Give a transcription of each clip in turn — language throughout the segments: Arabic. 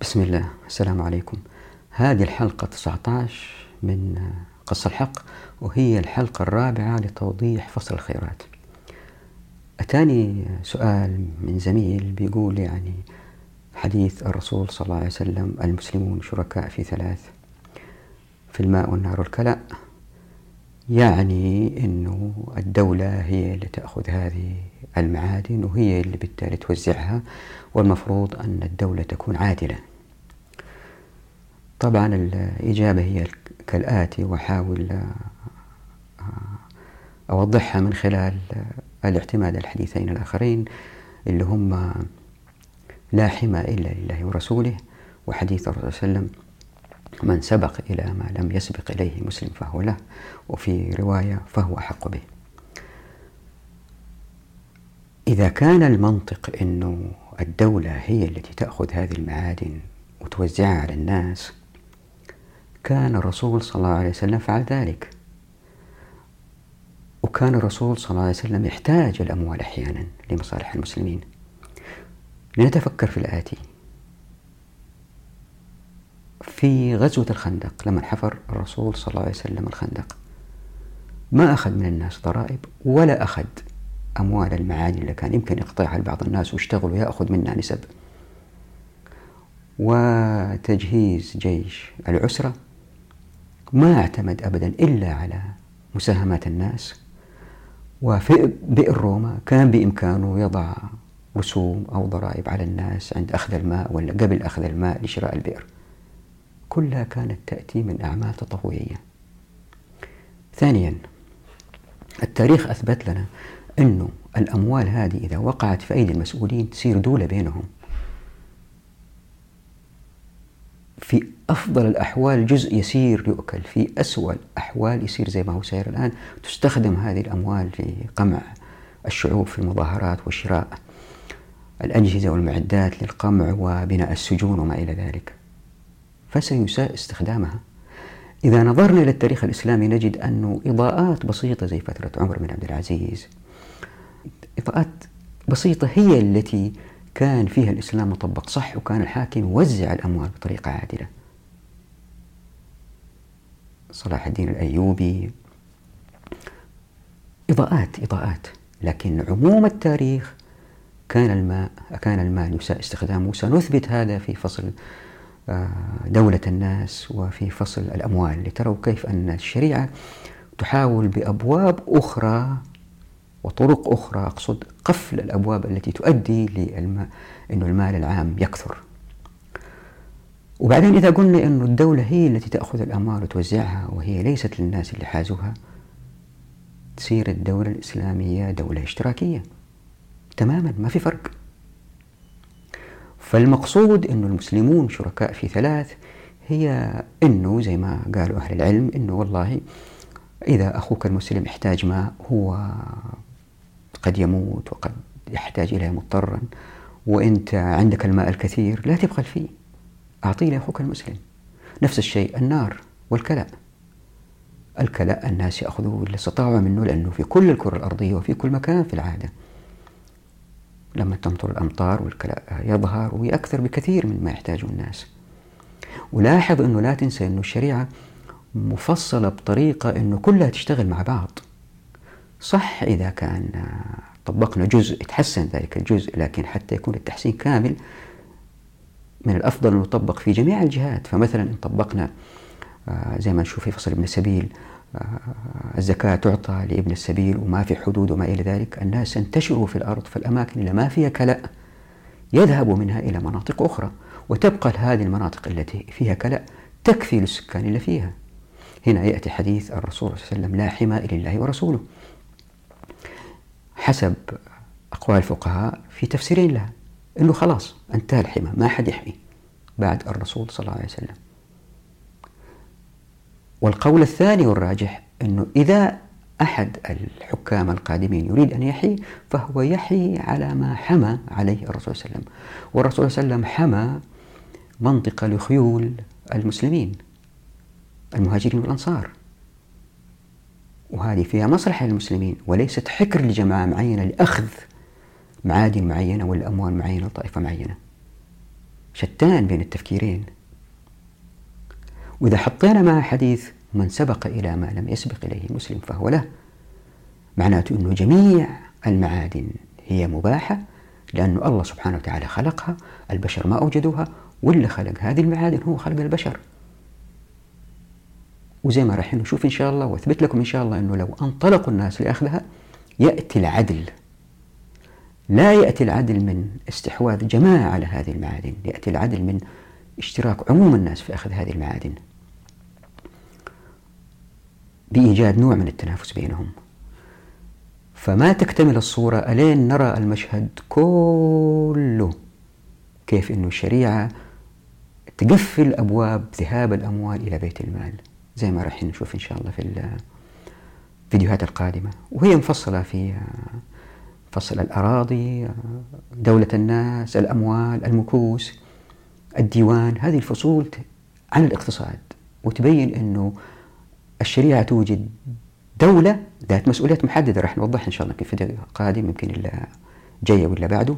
بسم الله السلام عليكم. هذه الحلقة 19 من قص الحق وهي الحلقة الرابعة لتوضيح فصل الخيرات. أتاني سؤال من زميل بيقول يعني حديث الرسول صلى الله عليه وسلم المسلمون شركاء في ثلاث في الماء والنار والكلأ يعني أنه الدولة هي اللي تأخذ هذه المعادن وهي اللي بالتالي توزعها والمفروض أن الدولة تكون عادلة. طبعا الإجابة هي كالآتي وأحاول آه، أوضحها من خلال الاعتماد الحديثين الآخرين اللي هم لا حمى إلا لله ورسوله وحديث الرسول صلى الله عليه وسلم من سبق إلى ما لم يسبق إليه مسلم فهو له وفي رواية فهو أحق به. إذا كان المنطق أنه الدولة هي التي تأخذ هذه المعادن وتوزعها على الناس كان الرسول صلى الله عليه وسلم فعل ذلك. وكان الرسول صلى الله عليه وسلم يحتاج الأموال أحيانا لمصالح المسلمين. لنتفكر في الآتي. في غزوة الخندق لما حفر الرسول صلى الله عليه وسلم الخندق. ما أخذ من الناس ضرائب ولا أخذ أموال المعادن اللي كان يمكن يقطعها لبعض الناس ويشتغل ويأخذ منها نسب. وتجهيز جيش العسرة ما اعتمد أبدا إلا على مساهمات الناس. وفي بئر روما كان بإمكانه يضع رسوم أو ضرائب على الناس عند أخذ الماء ولا قبل أخذ الماء لشراء البئر. كلها كانت تأتي من أعمال تطوعية. ثانيا التاريخ أثبت لنا أنه الأموال هذه إذا وقعت في أيدي المسؤولين تصير دولة بينهم. في أفضل الأحوال جزء يسير يؤكل في أسوأ الأحوال يصير زي ما هو سير الآن تستخدم هذه الأموال لقمع الشعوب في المظاهرات وشراء الأجهزة والمعدات للقمع وبناء السجون وما إلى ذلك. فسيساء استخدامها. إذا نظرنا إلى التاريخ الإسلامي نجد أنه إضاءات بسيطة زي فترة عمر بن عبد العزيز إضاءات بسيطة هي التي كان فيها الإسلام مطبق صح وكان الحاكم يوزع الأموال بطريقة عادلة. صلاح الدين الأيوبي إضاءات إضاءات لكن عموم التاريخ كان الماء كان المال يساء استخدامه. وسنثبت هذا في فصل دولة الناس وفي فصل الأموال لتروا كيف أن الشريعة تحاول بأبواب أخرى وطرق أخرى أقصد قفل الأبواب التي تؤدي أنه المال العام يكثر. وبعدين إذا قلنا أن الدولة هي التي تأخذ الأموال وتوزعها وهي ليست للناس اللي حازوها تصير الدولة الإسلامية دولة اشتراكية تماما ما في فرق. فالمقصود أن المسلمون شركاء في ثلاث هي أنه زي ما قالوا أهل العلم أنه والله إذا أخوك المسلم احتاج ماء هو قد يموت وقد يحتاج إليه مضطرا وأنت عندك الماء الكثير لا تبخل فيه. أعطيه لأخوك المسلم. نفس الشيء النار والكلاء الكلاء الناس يأخذوا اللي استطاعوا منه لأنه في كل الكرة الأرضية وفي كل مكان في العادة لما تمطر الأمطار والكلاء يظهر ويأكثر بكثير مما يحتاجه الناس. ولاحظ أنه لا تنسى أنه الشريعة مفصلة بطريقة أنه كلها تشتغل مع بعض. صح إذا كان طبقنا جزء يتحسن ذلك الجزء لكن حتى يكون التحسين كامل من الأفضل أن يطبق في جميع الجهات. فمثلا إن طبقنا آه، زي ما نشوف في فصل ابن السبيل آه، الزكاة تعطى لابن السبيل وما في حدود وما إلى ذلك. الناس ينتشروا في الأرض في الأماكن اللي ما فيها كلأ يذهبوا منها إلى مناطق أخرى وتبقى هذه المناطق التي فيها كلأ تكفي للسكان اللي فيها. هنا يأتي حديث الرسول صلى الله عليه وسلم لا حمى إلا الله ورسوله. حسب أقوال الفقهاء في تفسيرين لها أنه خلاص انتهى الحمى ما حد يحمي بعد الرسول صلى الله عليه وسلم. والقول الثاني والراجح أنه إذا أحد الحكام القادمين يريد أن يحيي فهو يحيي على ما حمى عليه الرسول صلى الله عليه وسلم. والرسول صلى الله عليه وسلم حمى منطقة لخيول المسلمين المهاجرين والأنصار. وهذه فيها مصلحة للمسلمين وليست حكر لجماعة معينة لأخذ معادن معينة ولا أموال معينة لطائفة معينة. شتان بين التفكيرين. وإذا حطينا مع حديث من سبق إلى ما لم يسبق إليه مسلم فهو له. معناته أنه جميع المعادن هي مباحة لأن الله سبحانه وتعالى خلقها البشر ما أوجدوها واللي خلق هذه المعادن هو خلق البشر. وزي ما راح نشوف إن شاء الله وأثبت لكم إن شاء الله أنه لو أنطلقوا الناس لأخذها يأتي العدل. لا يأتي العدل من استحواذ جماعة على هذه المعادن يأتي العدل من اشتراك عموم الناس في أخذ هذه المعادن. بإيجاد نوع من التنافس بينهم. فما تكتمل الصورة ألين نرى المشهد كله كيف أن الشريعة تقفل أبواب ذهاب الأموال إلى بيت المال زي ما راح نشوف إن شاء الله في الفيديوهات القادمة. وهي مفصلة في فصل الأراضي دولة الناس الأموال المكوس الديوان هذه الفصول عن الاقتصاد وتبين أنه الشريعة توجد دولة ذات مسؤوليات محددة. راح نوضحها إن شاء الله في فيديو قادم يمكن إلا جاية ولا بعده.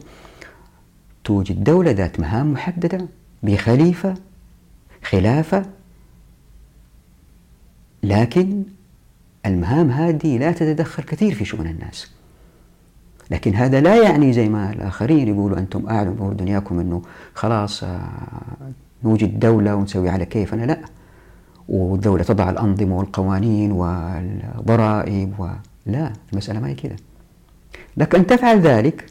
توجد دولة ذات مهام محددة بخليفة خلافة لكن المهام هذه لا تتدخل كثير في شؤون الناس. لكن هذا لا يعني زي ما الآخرين يقولوا أنتم أعلم دنياكم أنه خلاص آه، نوجد دولة ونسوي على كيفنا. لا. والدولة تضع الأنظمة والقوانين والضرائب و... لا المسألة ما هي كذا لك أن تفعل ذلك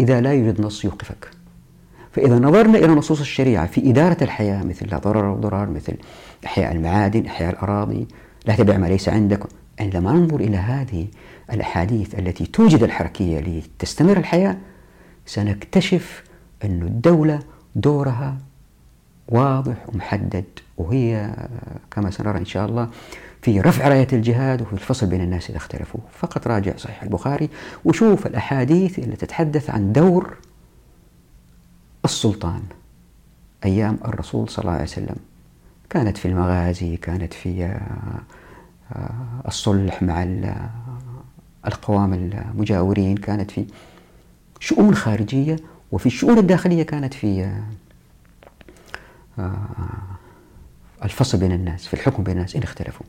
إذا لا يوجد نص يوقفك. فإذا نظرنا إلى نصوص الشريعة في إدارة الحياة مثل لا ضرر وضرار مثل إحياء المعادن إحياء الأراضي لا تبع ما ليس عندك. عندما ننظر إلى هذه الأحاديث التي توجد الحركية لتستمر الحياة سنكتشف أن الدولة دورها واضح ومحدد. وهي كما سنرى إن شاء الله في رفع راية الجهاد وفي الفصل بين الناس إذا اختلفوا. فقط راجع صحيح البخاري وشوف الأحاديث اللي تتحدث عن دور السلطان أيام الرسول صلى الله عليه وسلم. كانت في المغازي كانت في آه، آه، الصلح مع القوام المجاورين كانت في شؤون خارجية وفي الشؤون الداخلية كانت في آه، الفصل بين الناس في الحكم بين الناس إن اختلفوا.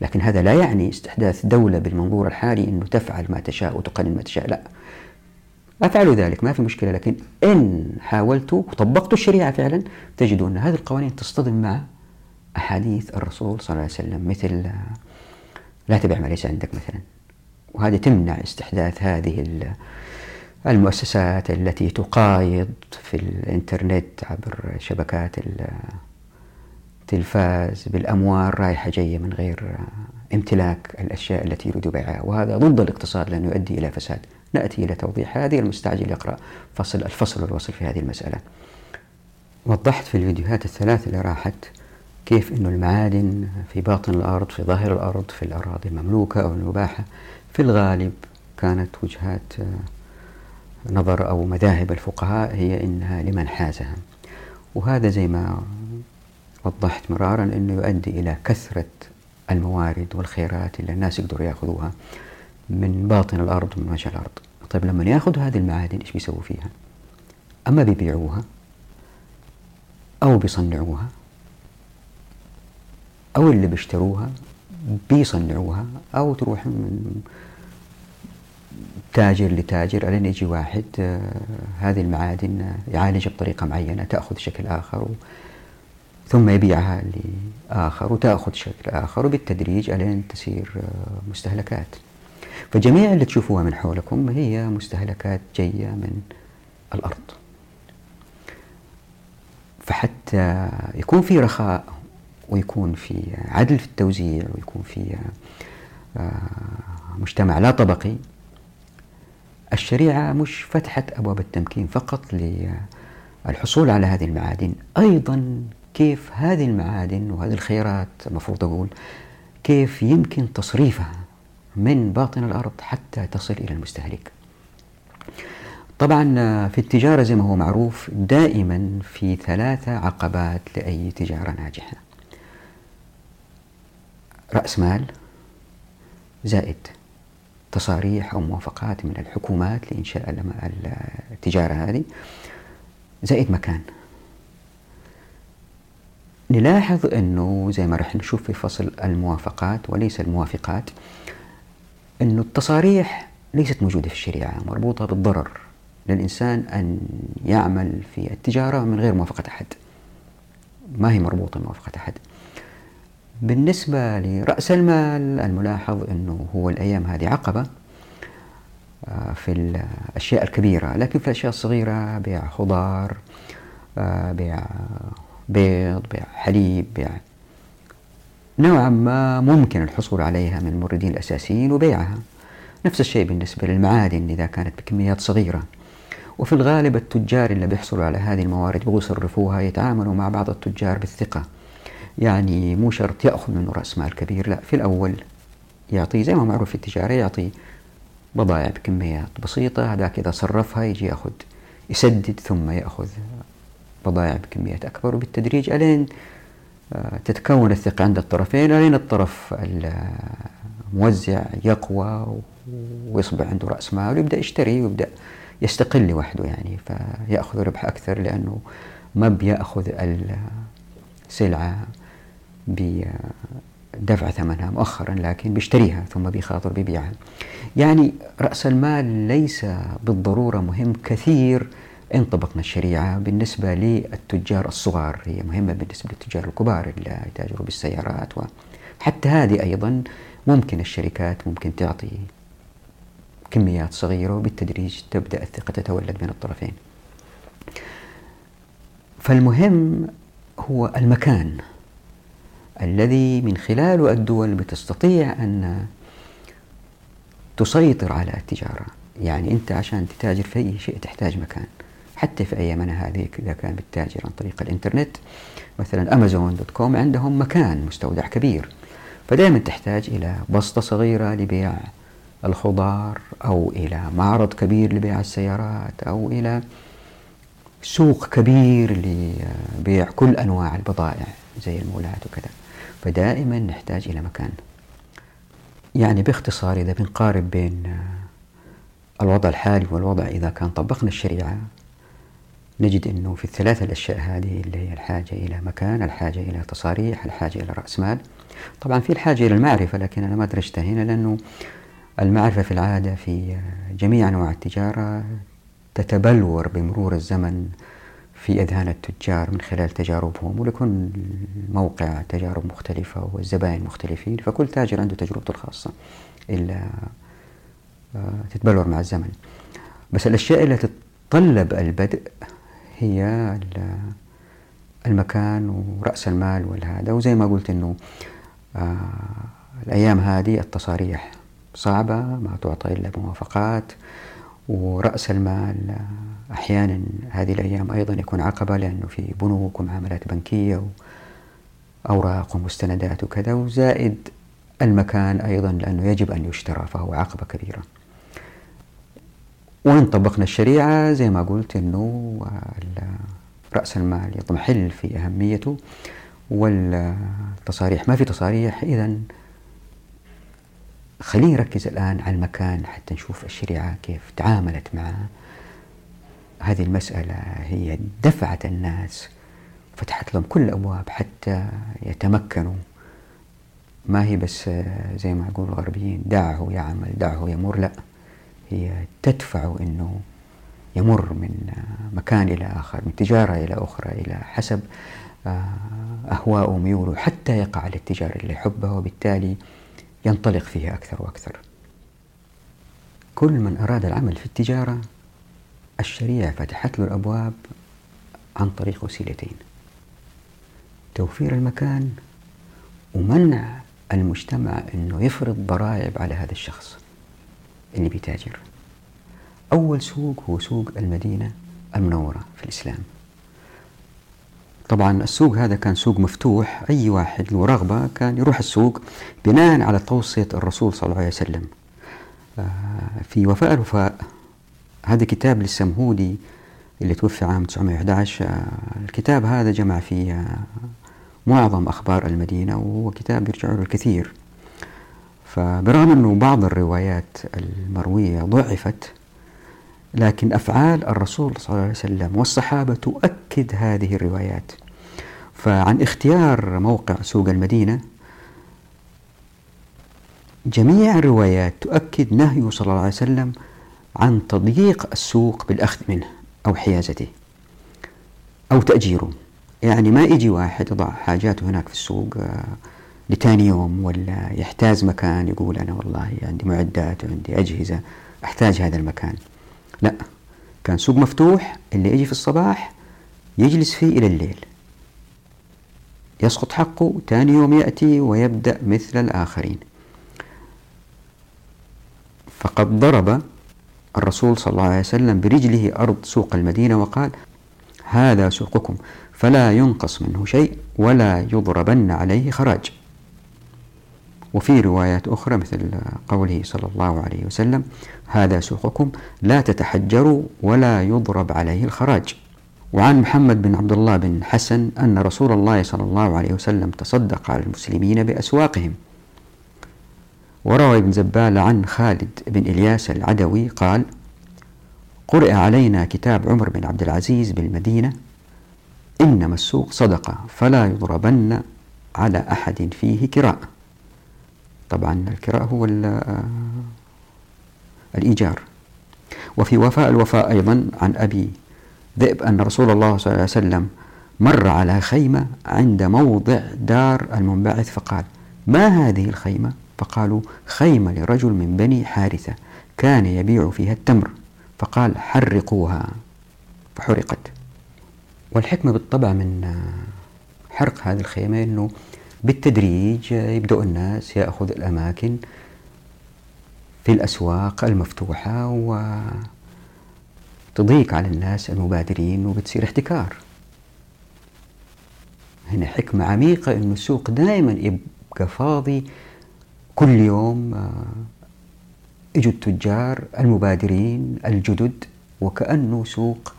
لكن هذا لا يعني استحداث دولة بالمنظور الحالي أنه تفعل ما تشاء وتقنن ما تشاء لا. أفعل ذلك ما في مشكلة لكن إن حاولت وطبقت الشريعة فعلا تجدوا أن هذه القوانين تصطدم مع أحاديث الرسول صلى الله عليه وسلم مثل لا تبع ما ليس عندك مثلا. وهذه تمنع استحداث هذه المؤسسات التي تقايض في الإنترنت عبر شبكات التلفاز بالأموال رايحة جاية من غير امتلاك الأشياء التي يريد بيعها. وهذا ضد الاقتصاد لأنه يؤدي إلى فساد. نأتي إلى توضيح. هذه المستعجل يقرأ فصل الفصل والوصل في هذه المسألة. وضحت في الفيديوهات الثلاث اللي راحت كيف إنه المعادن في باطن الأرض في ظاهر الأرض في الأراضي المملوكة أو المباحة في الغالب كانت وجهات نظر أو مذاهب الفقهاء هي إنها لمن حازها. وهذا زي ما وضحت مرارا أنه يؤدي إلى كثرة الموارد والخيرات اللي الناس يقدروا يأخذوها من باطن الأرض ومن وجه الأرض. طيب لما يأخذوا هذه المعادن إيش بيسووا فيها؟ أما بيبيعوها أو بيصنعوها أو اللي بيشتروها بيصنعوها أو تروح من تاجر لتاجر ألين يجي واحد آه، هذه المعادن يعالجها بطريقة معينة تأخذ شكل آخر ثم يبيعها لآخر وتأخذ شكل آخر وبالتدريج ألين تصير آه، مستهلكات. فجميع اللي تشوفوها من حولكم هي مستهلكات جاية من الأرض. فحتى يكون في رخاء ويكون في عدل في التوزيع ويكون في آه، مجتمع لا طبقي الشريعة مش فتحت أبواب التمكين فقط للحصول على هذه المعادن أيضا كيف هذه المعادن وهذه الخيرات المفروض أقول كيف يمكن تصريفها من باطن الأرض حتى تصل إلى المستهلك؟ طبعا في التجارة زي ما هو معروف دائما في ثلاثة عقبات لأي تجارة ناجحة. رأس مال زائد تصاريح أو موافقات من الحكومات لإنشاء التجارة هذه زائد مكان. نلاحظ أنه زي ما رح نشوف في فصل الموافقات وليس الموافقات أنه التصاريح ليست موجودة في الشريعة مربوطة بالضرر للإنسان أن يعمل في التجارة من غير موافقة أحد. ما هي مربوطة بموافقة أحد؟ بالنسبة لرأس المال الملاحظ أنه هو الأيام هذه عقبة آه، في الأشياء الكبيرة لكن في الأشياء الصغيرة؟ بيع خضار آه، بيع بيض بيع حليب بيع نوعا ما ممكن الحصول عليها من الموردين الأساسيين وبيعها. نفس الشيء بالنسبة للمعادن إذا كانت بكميات صغيرة. وفي الغالب التجار اللي بيحصلوا على هذه الموارد بيبغوا يصرفوها يتعاملوا مع بعض التجار بالثقة. يعني مو شرط يأخذ منه رأس مال كبير لا في الأول يعطيه زي ما معروف في التجارة يعطي بضائع بكميات بسيطة هذاك إذا صرفها يجي يأخذ يسدد ثم يأخذ بضائع بكميات أكبر وبالتدريج ألين آه، تتكون الثقة عند الطرفين ألين الطرف الموزع يقوى ويصبح عنده رأس مال ويبدأ يشتري ويبدأ يستقل لوحده يعني فيأخذ ربح أكثر لأنه ما بيأخذ السلعة بدفع ثمنها مؤخرا لكن بيشتريها ثم بيخاطر بيبيعها. يعني رأس المال ليس بالضرورة مهم كثير إن طبقنا الشريعة بالنسبة للتجار الصغار. هي مهمة بالنسبة للتجار الكبار اللي يتاجروا بالسيارات وحتى هذه أيضا ممكن الشركات ممكن تعطي كميات صغيرة وبالتدريج تبدأ الثقة تتولد بين الطرفين. فالمهم هو المكان الذي من خلاله الدول بتستطيع أن تسيطر على التجارة. يعني أنت عشان تتاجر في أي شيء تحتاج مكان. حتى في أيامنا هذه إذا كان بالتاجر عن طريق الإنترنت مثلا أمازون دوت كوم عندهم مكان مستودع كبير. فدائما تحتاج إلى بسطة صغيرة لبيع الخضار أو إلى معرض كبير لبيع السيارات أو إلى سوق كبير لبيع كل أنواع البضائع زي المولات وكذا. فدائما نحتاج إلى مكان. يعني باختصار إذا بنقارب بين الوضع الحالي والوضع إذا كان طبقنا الشريعة نجد أنه في الثلاثة الأشياء هذه اللي هي الحاجة إلى مكان الحاجة إلى تصاريح الحاجة إلى رأس مال. طبعا في الحاجة إلى المعرفة لكن أنا ما درجتها هنا لأنه المعرفة في العادة في جميع أنواع التجارة تتبلور بمرور الزمن في أذهان التجار من خلال تجاربهم ولكل موقع تجارب مختلفة والزبائن مختلفين فكل تاجر عنده تجربته الخاصة إلا آه، تتبلور مع الزمن. بس الأشياء اللي تتطلب البدء هي المكان ورأس المال والهذا وزي ما قلت أنه آه، الأيام هذه التصاريح صعبة ما تعطى إلا بموافقات ورأس المال أحيانا هذه الأيام أيضا يكون عقبة لأنه في بنوك ومعاملات بنكية وأوراق ومستندات وكذا وزائد المكان أيضا لأنه يجب أن يشترى فهو عقبة كبيرة. وإن طبقنا الشريعة زي ما قلت أنه رأس المال يضمحل في أهميته والتصاريح. ما في تصاريح إذا خلينا نركز الآن على المكان حتى نشوف الشريعة كيف تعاملت مع هذه المسألة. هي دفعت الناس فتحت لهم كل الأبواب حتى يتمكنوا. ما هي بس زي ما يقول الغربيين دعه يعمل دعه يمر لا. هي تدفع أنه يمر من مكان إلى آخر من تجارة إلى أخرى إلى حسب آه، أهواءه وميوله حتى يقع للتجارة اللي يحبها وبالتالي ينطلق فيها أكثر وأكثر. كل من أراد العمل في التجارة الشريعة فتحت له الأبواب عن طريق وسيلتين. توفير المكان ومنع المجتمع أنه يفرض ضرائب على هذا الشخص. اللي بيتاجر. أول سوق هو سوق المدينة المنورة في الإسلام. طبعا السوق هذا كان سوق مفتوح أي واحد له رغبة كان يروح السوق بناء على توصية الرسول صلى الله عليه وسلم. آه، في وفاء الوفاء هذا كتاب للسمهودي اللي توفي عام 1911 آه، الكتاب هذا جمع فيه آه، معظم أخبار المدينة وهو كتاب يرجع له الكثير فبرغم أنه بعض الروايات المروية ضعفت لكن أفعال الرسول صلى الله عليه وسلم والصحابة تؤكد هذه الروايات. فعن اختيار موقع سوق المدينة جميع الروايات تؤكد نهيه صلى الله عليه وسلم عن تضييق السوق بالأخذ منه أو حيازته أو تأجيره. يعني ما يجي واحد يضع حاجاته هناك في السوق آه، لتاني يوم ولا يحتاج مكان يقول أنا والله عندي معدات وعندي أجهزة أحتاج هذا المكان. لا كان سوق مفتوح اللي يجي في الصباح يجلس فيه إلى الليل. يسقط حقه ثاني يوم يأتي ويبدأ مثل الآخرين. فقد ضرب الرسول صلى الله عليه وسلم برجله أرض سوق المدينة وقال هذا سوقكم فلا ينقص منه شيء ولا يضربن عليه خراج. وفي روايات أخرى مثل قوله صلى الله عليه وسلم هذا سوقكم لا تتحجروا ولا يضرب عليه الخراج. وعن محمد بن عبد الله بن حسن أن رسول الله صلى الله عليه وسلم تصدق على المسلمين بأسواقهم. وروى ابن زبال عن خالد بن إلياس العدوي قال قرئ علينا كتاب عمر بن عبد العزيز بالمدينة إنما السوق صدقة فلا يضربن على أحد فيه كراء. طبعا الكراء هو الإيجار. وفي وفاء الوفاء أيضا عن أبي ذئب أن رسول الله صلى الله عليه وسلم مر على خيمة عند موضع دار المنبعث فقال ما هذه الخيمة؟ فقالوا خيمة لرجل من بني حارثة كان يبيع فيها التمر. فقال حرقوها. فحرقت. والحكمة بالطبع من حرق هذه الخيمة أنه بالتدريج يبدأ الناس يأخذ الأماكن في الأسواق المفتوحة وتضيق على الناس المبادرين وبتصير احتكار. هنا حكمة عميقة أنه السوق دائما يبقى فاضي. كل يوم اجوا التجار المبادرين الجدد وكأنه سوق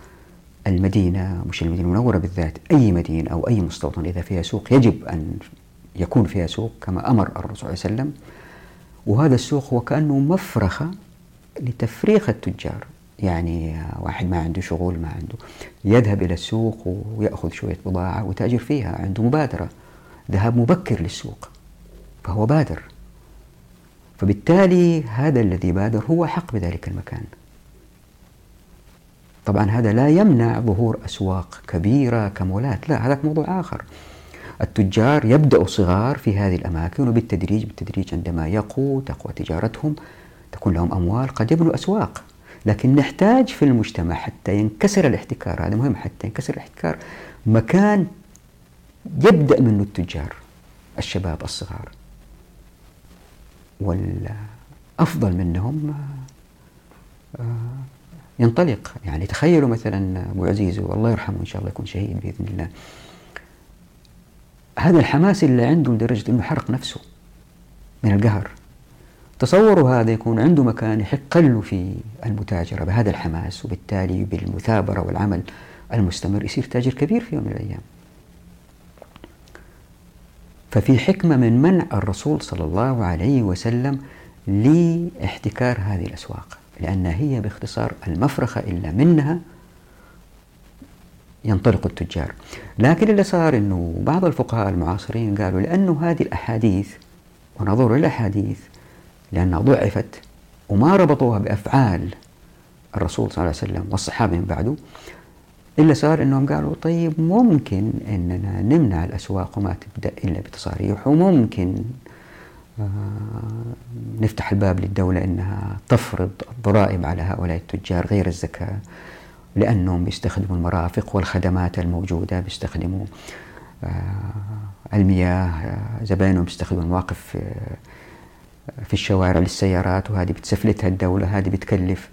المدينة مش المدينة المنورة بالذات أي مدينة أو أي مستوطن إذا فيها سوق يجب أن يكون فيها سوق كما أمر الرسول صلى الله عليه وسلم. وهذا السوق هو كأنه مفرخة لتفريخ التجار. يعني واحد ما عنده شغل ما عنده يذهب إلى السوق ويأخذ شوية بضاعة ويتاجر فيها عنده مبادرة. ذهاب مبكر للسوق فهو بادر. فبالتالي هذا الذي بادر هو حق بذلك المكان. طبعا هذا لا يمنع ظهور أسواق كبيرة كمولات لا هذا موضوع آخر. التجار يبدأوا صغار في هذه الأماكن وبالتدريج بالتدريج عندما يقوا تقوى تجارتهم تكون لهم أموال قد يبنوا أسواق. لكن نحتاج في المجتمع حتى ينكسر الاحتكار هذا مهم حتى ينكسر الاحتكار مكان يبدأ منه التجار الشباب الصغار. والأفضل منهم آه، ينطلق. يعني تخيلوا مثلا أبو عزيز والله يرحمه إن شاء الله يكون شهيد بإذن الله. هذا الحماس اللي عنده لدرجة أنه حرق نفسه من القهر. تصوروا هذا يكون عنده مكان يحق له في المتاجرة بهذا الحماس وبالتالي بالمثابرة والعمل المستمر يصير تاجر كبير في يوم من الأيام. ففي حكمة من منع الرسول صلى الله عليه وسلم لاحتكار هذه الأسواق لأن هي باختصار المفرخة إلا منها ينطلق التجار. لكن اللي صار أنه بعض الفقهاء المعاصرين قالوا لأنه هذه الأحاديث ونظروا للأحاديث لأنها ضعفت وما ربطوها بأفعال الرسول صلى الله عليه وسلم والصحابة من بعده. إلا صار أنهم قالوا طيب ممكن أننا نمنع الأسواق وما تبدأ إلا بتصاريح وممكن آه، نفتح الباب للدولة أنها تفرض الضرائب على هؤلاء التجار غير الزكاة. لأنهم بيستخدموا المرافق والخدمات الموجودة بيستخدموا آه، المياه آه، زبائنهم بيستخدموا المواقف في الشوارع للسيارات وهذه بتسفلتها الدولة هذه بتكلف.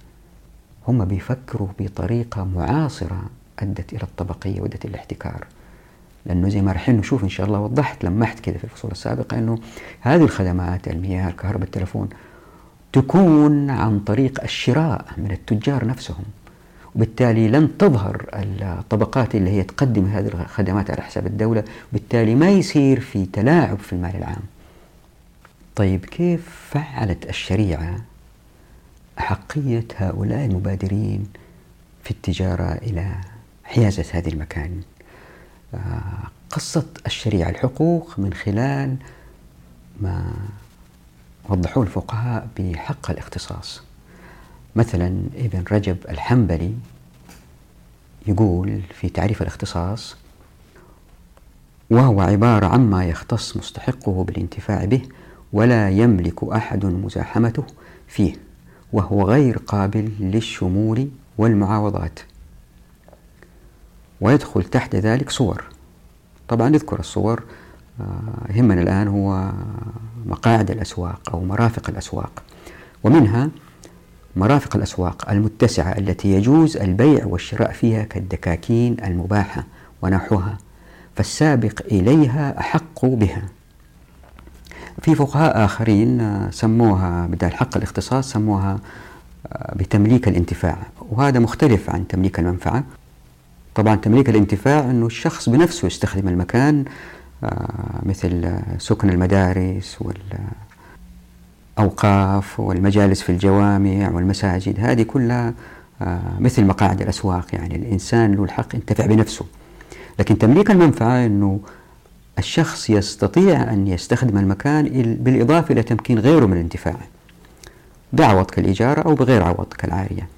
هم بيفكروا بطريقة معاصرة أدت إلى الطبقية وأدت إلى الاحتكار. لأنه زي ما رح نشوف إن شاء الله وضحت لمحت كذا في الفصول السابقة أنه هذه الخدمات المياه الكهرباء التلفون تكون عن طريق الشراء من التجار نفسهم. وبالتالي لن تظهر الطبقات اللي هي تقدم هذه الخدمات على حساب الدولة وبالتالي ما يصير في تلاعب في المال العام. طيب كيف فعلت الشريعة أحقية هؤلاء المبادرين في التجارة إلى حيازة هذه المكان؟ آه، قصت الشريعة الحقوق من خلال ما وضحوه الفقهاء بحق الاختصاص. مثلا ابن رجب الحنبلي يقول في تعريف الاختصاص وهو عبارة عما يختص مستحقه بالانتفاع به ولا يملك أحد مزاحمته فيه وهو غير قابل للشمول والمعاوضات. ويدخل تحت ذلك صور. طبعا نذكر الصور آه، يهمنا الآن هو مقاعد الأسواق أو مرافق الأسواق ومنها مرافق الأسواق المتسعة التي يجوز البيع والشراء فيها كالدكاكين المباحة ونحوها فالسابق إليها أحق بها. في فقهاء آخرين آه، سموها بدل حق الاختصاص سموها آه، بتمليك الانتفاع وهذا مختلف عن تمليك المنفعة. طبعا تمليك الانتفاع أنه الشخص بنفسه يستخدم المكان آه، مثل سكن المدارس والأوقاف والمجالس في الجوامع والمساجد هذه كلها مثل مقاعد الأسواق. يعني الإنسان له الحق ينتفع بنفسه. لكن تمليك المنفعة أنه الشخص يستطيع أن يستخدم المكان بالإضافة إلى تمكين غيره من الانتفاع بعوض كالإجارة أو بغير عوض كالعارية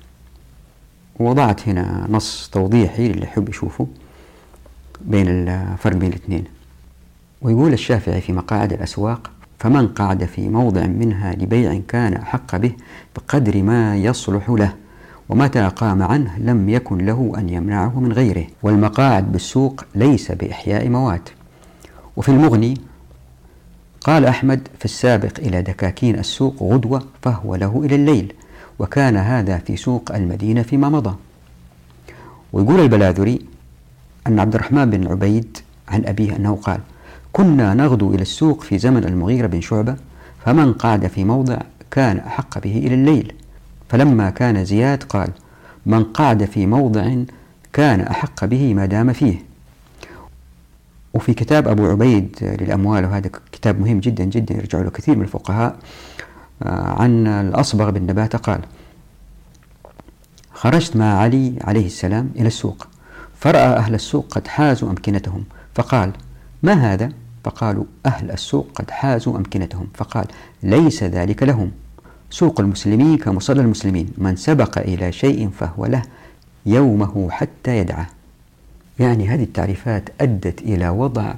وضعت هنا نص توضيحي للي يحب يشوفه بين الفرق بين الاثنين. ويقول الشافعي في مقاعد الأسواق فمن قعد في موضع منها لبيع كان أحق به بقدر ما يصلح له ومتى قام عنه لم يكن له أن يمنعه من غيره. والمقاعد بالسوق ليس بإحياء موات وفي المغني قال أحمد في السابق إلى دكاكين السوق غدوة فهو له إلى الليل وكان هذا في سوق المدينة فيما مضى. ويقول البلاذري أن عبد الرحمن بن عبيد عن أبيه أنه قال كنا نغدو إلى السوق في زمن المغيرة بن شعبة فمن قعد في موضع كان أحق به إلى الليل فلما كان زياد قال من قعد في موضع كان أحق به ما دام فيه وفي كتاب أبو عبيد للأموال وهذا كتاب مهم جدا جدا يرجع له كثير من الفقهاء آه، عن الأصبغ بن نباتة قال خرجت مع علي عليه السلام إلى السوق فرأى أهل السوق قد حازوا أمكنتهم فقال ما هذا؟ فقالوا أهل السوق قد حازوا أمكنتهم. فقال ليس ذلك لهم. سوق المسلمين كمصلى المسلمين. من سبق إلى شيء فهو له يومه حتى يدعه. يعني هذه التعريفات أدت إلى وضع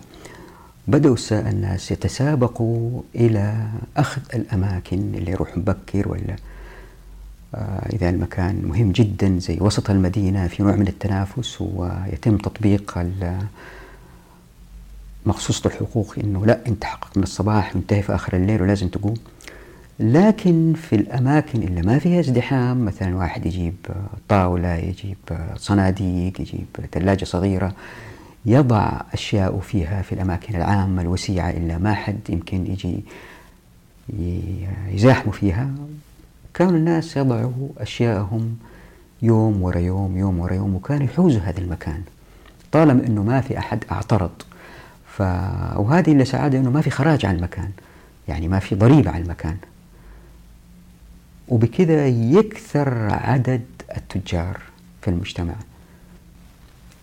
بدأوا الناس يتسابقوا إلى أخذ الأماكن اللي يروح مبكر ولا آه، إذا المكان مهم جدا زي وسط المدينة في نوع من التنافس ويتم تطبيق مخصوصة الحقوق إنه لا أنت حقق من الصباح وانتهي في آخر الليل ولازم تقوم. لكن في الأماكن اللي ما فيها ازدحام مثلا واحد يجيب طاولة يجيب صناديق يجيب ثلاجة صغيرة يضع أشياء فيها في الأماكن العامة الوسيعة إلا ما حد يمكن يجي يزاحموا فيها. كانوا الناس يضعوا أشياءهم يوم ورا يوم يوم ورا يوم وكانوا يحوزوا هذا المكان. طالما أنه ما في أحد اعترض. ف... وهذه اللي سعادة أنه ما في خراج على المكان. يعني ما في ضريبة على المكان. وبكذا يكثر عدد التجار في المجتمع.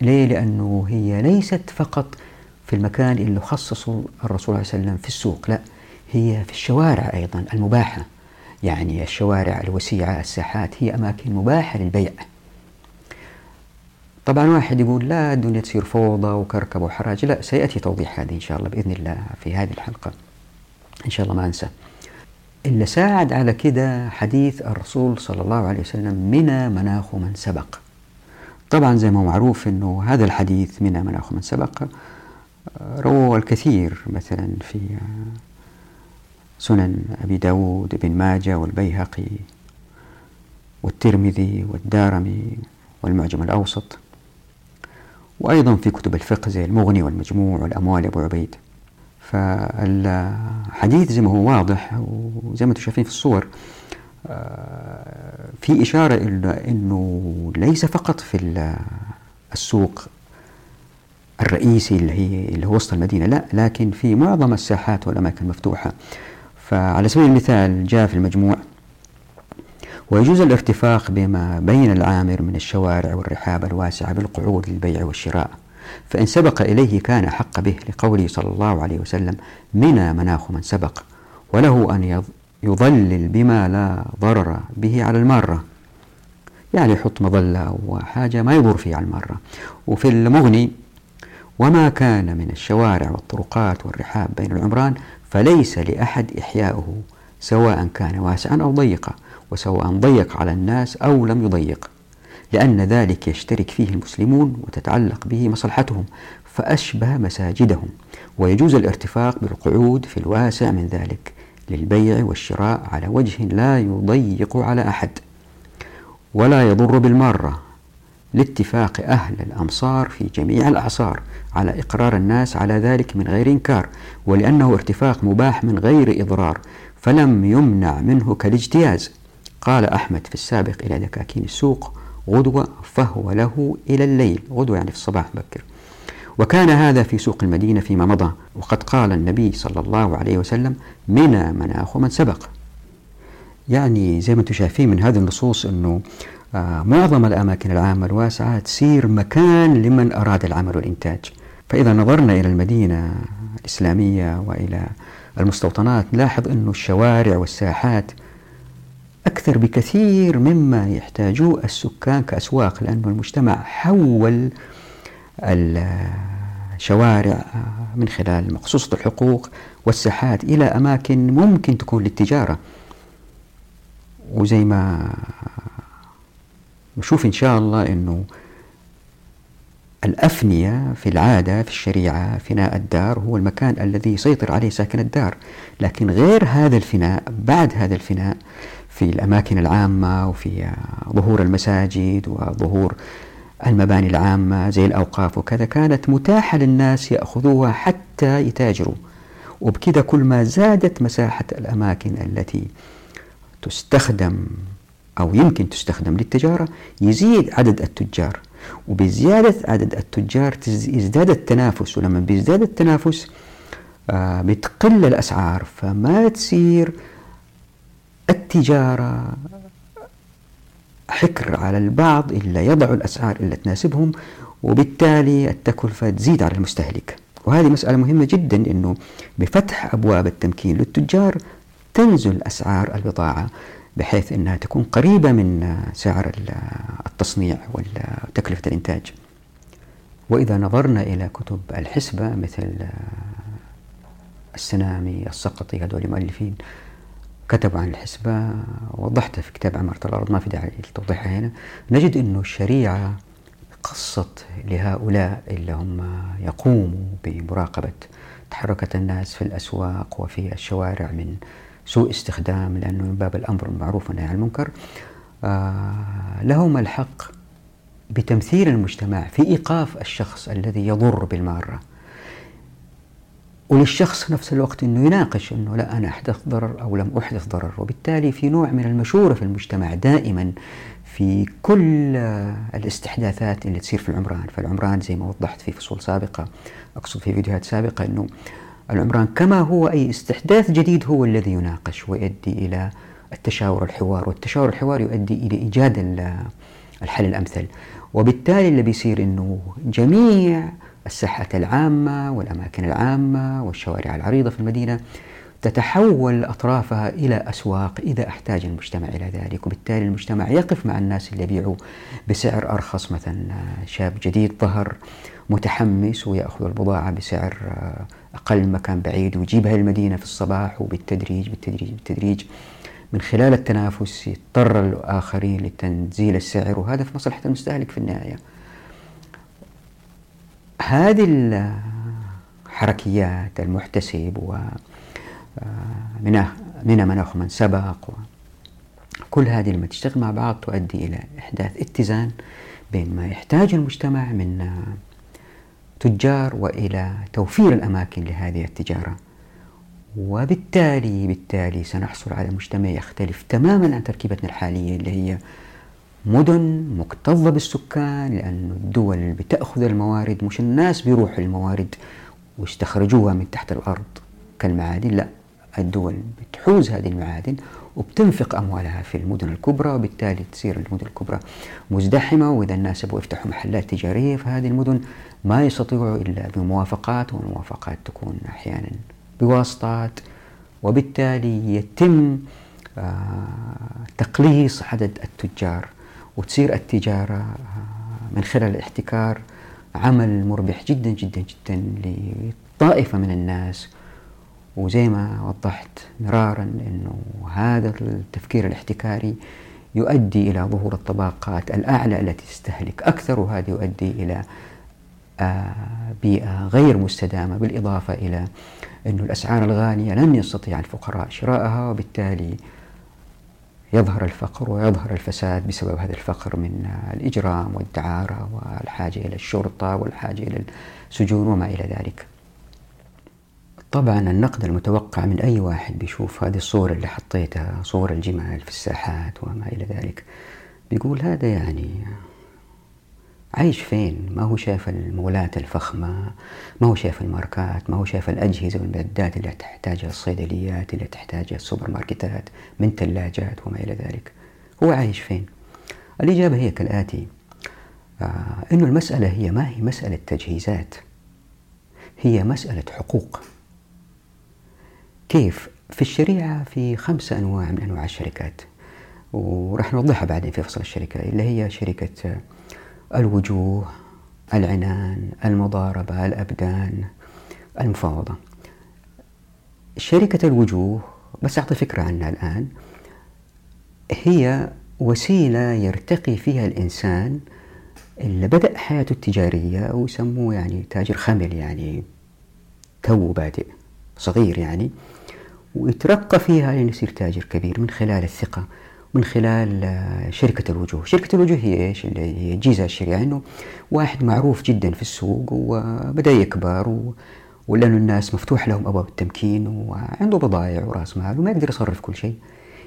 ليه؟ لأنه هي ليست فقط في المكان اللي خصصه الرسول صلى الله عليه وسلم في السوق لا هي في الشوارع أيضا المباحة. يعني الشوارع الوسيعة الساحات هي أماكن مباحة للبيع. طبعا واحد يقول لا الدنيا تصير فوضى وكركب وحراج. لا سيأتي توضيح هذه إن شاء الله بإذن الله في هذه الحلقة. إن شاء الله ما أنسى. اللي ساعد على كده حديث الرسول صلى الله عليه وسلم من مناخ من سبق. طبعا زي ما معروف أنه هذا الحديث من مناخ من سبق روى الكثير مثلا في سنن أبي داود بن ماجة والبيهقي والترمذي والدارمي والمعجم الأوسط. وأيضا في كتب الفقه زي المغني والمجموع والأموال أبو عبيد. فالحديث زي ما هو واضح وزي ما أنتم شايفين في الصور آه، في إشارة إلى أنه ليس فقط في السوق الرئيسي اللي هي اللي هو وسط المدينة لا لكن في معظم الساحات والأماكن المفتوحة فعلى سبيل المثال جاء في المجموع ويجوز الارتفاق بما بين العامر من الشوارع والرحاب الواسعة بالقعود للبيع والشراء. فإن سبق إليه كان حق به لقوله صلى الله عليه وسلم منا مناخ من سبق. وله أن يضلل بما لا ضرر به على المارة يعني يحط مظلة أو حاجة ما يضر فيها على المارة وفي المغني وما كان من الشوارع والطرقات والرحاب بين العمران فليس لأحد إحياؤه سواء كان واسعا أو ضيقا. وسواء ضيق على الناس أو لم يضيق لأن ذلك يشترك فيه المسلمون وتتعلق به مصلحتهم فأشبه مساجدهم ويجوز الارتفاق بالقعود في الواسع من ذلك للبيع والشراء على وجه لا يضيق على أحد. ولا يضر بالمارة لاتفاق أهل الأمصار في جميع الأعصار على إقرار الناس على ذلك من غير إنكار ولأنه ارتفاق مباح من غير إضرار فلم يمنع منه كالاجتياز. قال أحمد في السابق إلى دكاكين السوق غدوة فهو له إلى الليل. غدوة يعني في الصباح بكر. وكان هذا في سوق المدينة فيما مضى وقد قال النبي صلى الله عليه وسلم منا مناخ من سبق. يعني زي ما أنتم شايفين من هذه النصوص أنه آه، معظم الأماكن العامة الواسعة تصير مكان لمن أراد العمل والإنتاج. فإذا نظرنا إلى المدينة الإسلامية وإلى المستوطنات نلاحظ أن الشوارع والساحات أكثر بكثير مما يحتاجوه السكان كأسواق لأن المجتمع حول الشوارع من خلال مقصوصة الحقوق والساحات إلى أماكن ممكن تكون للتجارة. وزي ما نشوف إن شاء الله أنه الأفنية في العادة في الشريعة فناء الدار هو المكان الذي يسيطر عليه ساكن الدار. لكن غير هذا الفناء بعد هذا الفناء في الأماكن العامة وفي ظهور المساجد وظهور المباني العامة زي الأوقاف وكذا كانت متاحة للناس يأخذوها حتى يتاجروا. وبكذا كل ما زادت مساحة الأماكن التي تستخدم أو يمكن تستخدم للتجارة يزيد عدد التجار. وبزيادة عدد التجار يزداد التنافس. ولما بيزداد التنافس آه بتقل الأسعار. فما تصير التجارة. حكر على البعض إلا يضع الأسعار إلا تناسبهم وبالتالي التكلفة تزيد على المستهلك. وهذه مسألة مهمة جدا أنه بفتح أبواب التمكين للتجار تنزل أسعار البضاعة بحيث أنها تكون قريبة من سعر التصنيع وتكلفة الإنتاج. وإذا نظرنا إلى كتب الحسبة مثل السنامي السقطي هذول المؤلفين كتبوا عن الحسبة وضحتها في كتاب عمارة الأرض ما في داعي لتوضيحها هنا. نجد أنه الشريعة قصت لهؤلاء اللي هم يقوموا بمراقبة تحركات الناس في الأسواق وفي الشوارع من سوء استخدام لأنه من باب الأمر المعروف والنهي عن المنكر. آه لهم الحق بتمثيل المجتمع في إيقاف الشخص الذي يضر بالمارة. وللشخص نفس الوقت أنه يناقش أنه لا أنا أحدث ضرر أو لم أحدث ضرر. وبالتالي في نوع من المشورة في المجتمع دائما في كل الاستحداثات اللي تصير في العمران. فالعمران زي ما وضحت في فصول سابقة أقصد في فيديوهات سابقة أنه العمران كما هو أي استحداث جديد هو الذي يناقش ويؤدي إلى التشاور الحوار. والتشاور الحوار يؤدي إلى إيجاد الحل الأمثل. وبالتالي اللي بيصير أنه جميع الساحات العامة والأماكن العامة والشوارع العريضة في المدينة تتحول أطرافها إلى أسواق إذا أحتاج المجتمع إلى ذلك وبالتالي المجتمع يقف مع الناس اللي يبيعوا بسعر أرخص مثلا شاب جديد ظهر متحمس ويأخذ البضاعة بسعر أقل مكان بعيد ويجيبها المدينة في الصباح وبالتدريج بالتدريج بالتدريج من خلال التنافس يضطر الآخرين لتنزيل السعر وهذا في مصلحة المستهلك في النهاية. هذه الحركيات المحتسب و آه، من مناخ من سبق كل هذه لما تشتغل مع بعض تؤدي إلى إحداث اتزان بين ما يحتاج المجتمع من تجار وإلى توفير الأماكن لهذه التجارة. وبالتالي بالتالي سنحصل على مجتمع يختلف تماما عن تركيبتنا الحالية اللي هي مدن مكتظة بالسكان لأن الدول بتأخذ الموارد مش الناس بيروحوا الموارد ويستخرجوها من تحت الأرض. كالمعادن لا الدول بتحوز هذه المعادن وبتنفق أموالها في المدن الكبرى وبالتالي تصير المدن الكبرى مزدحمة وإذا الناس يبغوا يفتحوا محلات تجارية في هذه المدن ما يستطيعوا إلا بموافقات والموافقات تكون أحيانا بواسطات وبالتالي يتم آه، تقليص عدد التجار. وتصير التجارة من خلال الاحتكار عمل مربح جدا جدا جدا لطائفة من الناس. وزي ما وضحت مرارا أنه هذا التفكير الاحتكاري يؤدي إلى ظهور الطبقات الأعلى التي تستهلك. أكثر وهذا يؤدي إلى آه، بيئة غير مستدامة بالإضافة إلى أن الأسعار الغالية لن يستطيع الفقراء شراءها وبالتالي يظهر الفقر ويظهر الفساد بسبب هذا الفقر من الإجرام والدعارة والحاجة إلى الشرطة والحاجة إلى السجون وما إلى ذلك. طبعا النقد المتوقع من أي واحد بيشوف هذه الصور اللي حطيتها صور الجمال في الساحات وما إلى ذلك بيقول هذا يعني عايش فين؟ ما هو شايف المولات الفخمة؟ ما هو شايف الماركات؟ ما هو شايف الأجهزة والمعدات اللي تحتاجها؟ الصيدليات اللي تحتاجها؟ السوبر ماركتات من ثلاجات وما إلى ذلك. هو عايش فين؟ الإجابة هي كالآتي آه أنه المسألة هي ما هي مسألة تجهيزات هي مسألة حقوق. كيف؟ في الشريعة في خمسة أنواع من أنواع الشركات ورح نوضحها بعدين في فصل الشركة اللي هي شركة الوجوه العنان المضاربة الأبدان المفاوضة. شركة الوجوه بس أعطي فكرة عنها الآن هي وسيلة يرتقي فيها الإنسان اللي بدأ حياته التجارية ويسموه يعني تاجر خمل يعني تو بادئ صغير يعني ويترقى فيها لين يصير تاجر كبير من خلال الثقة. من خلال آه، شركة الوجوه. شركة الوجوه هي إيش؟ اللي هي جيزة إنه واحد معروف جدا في السوق وبدأ يكبر و... ولأنه الناس مفتوح لهم أبواب التمكين وعنده بضائع ورأس مال وما يقدر يصرف كل شيء.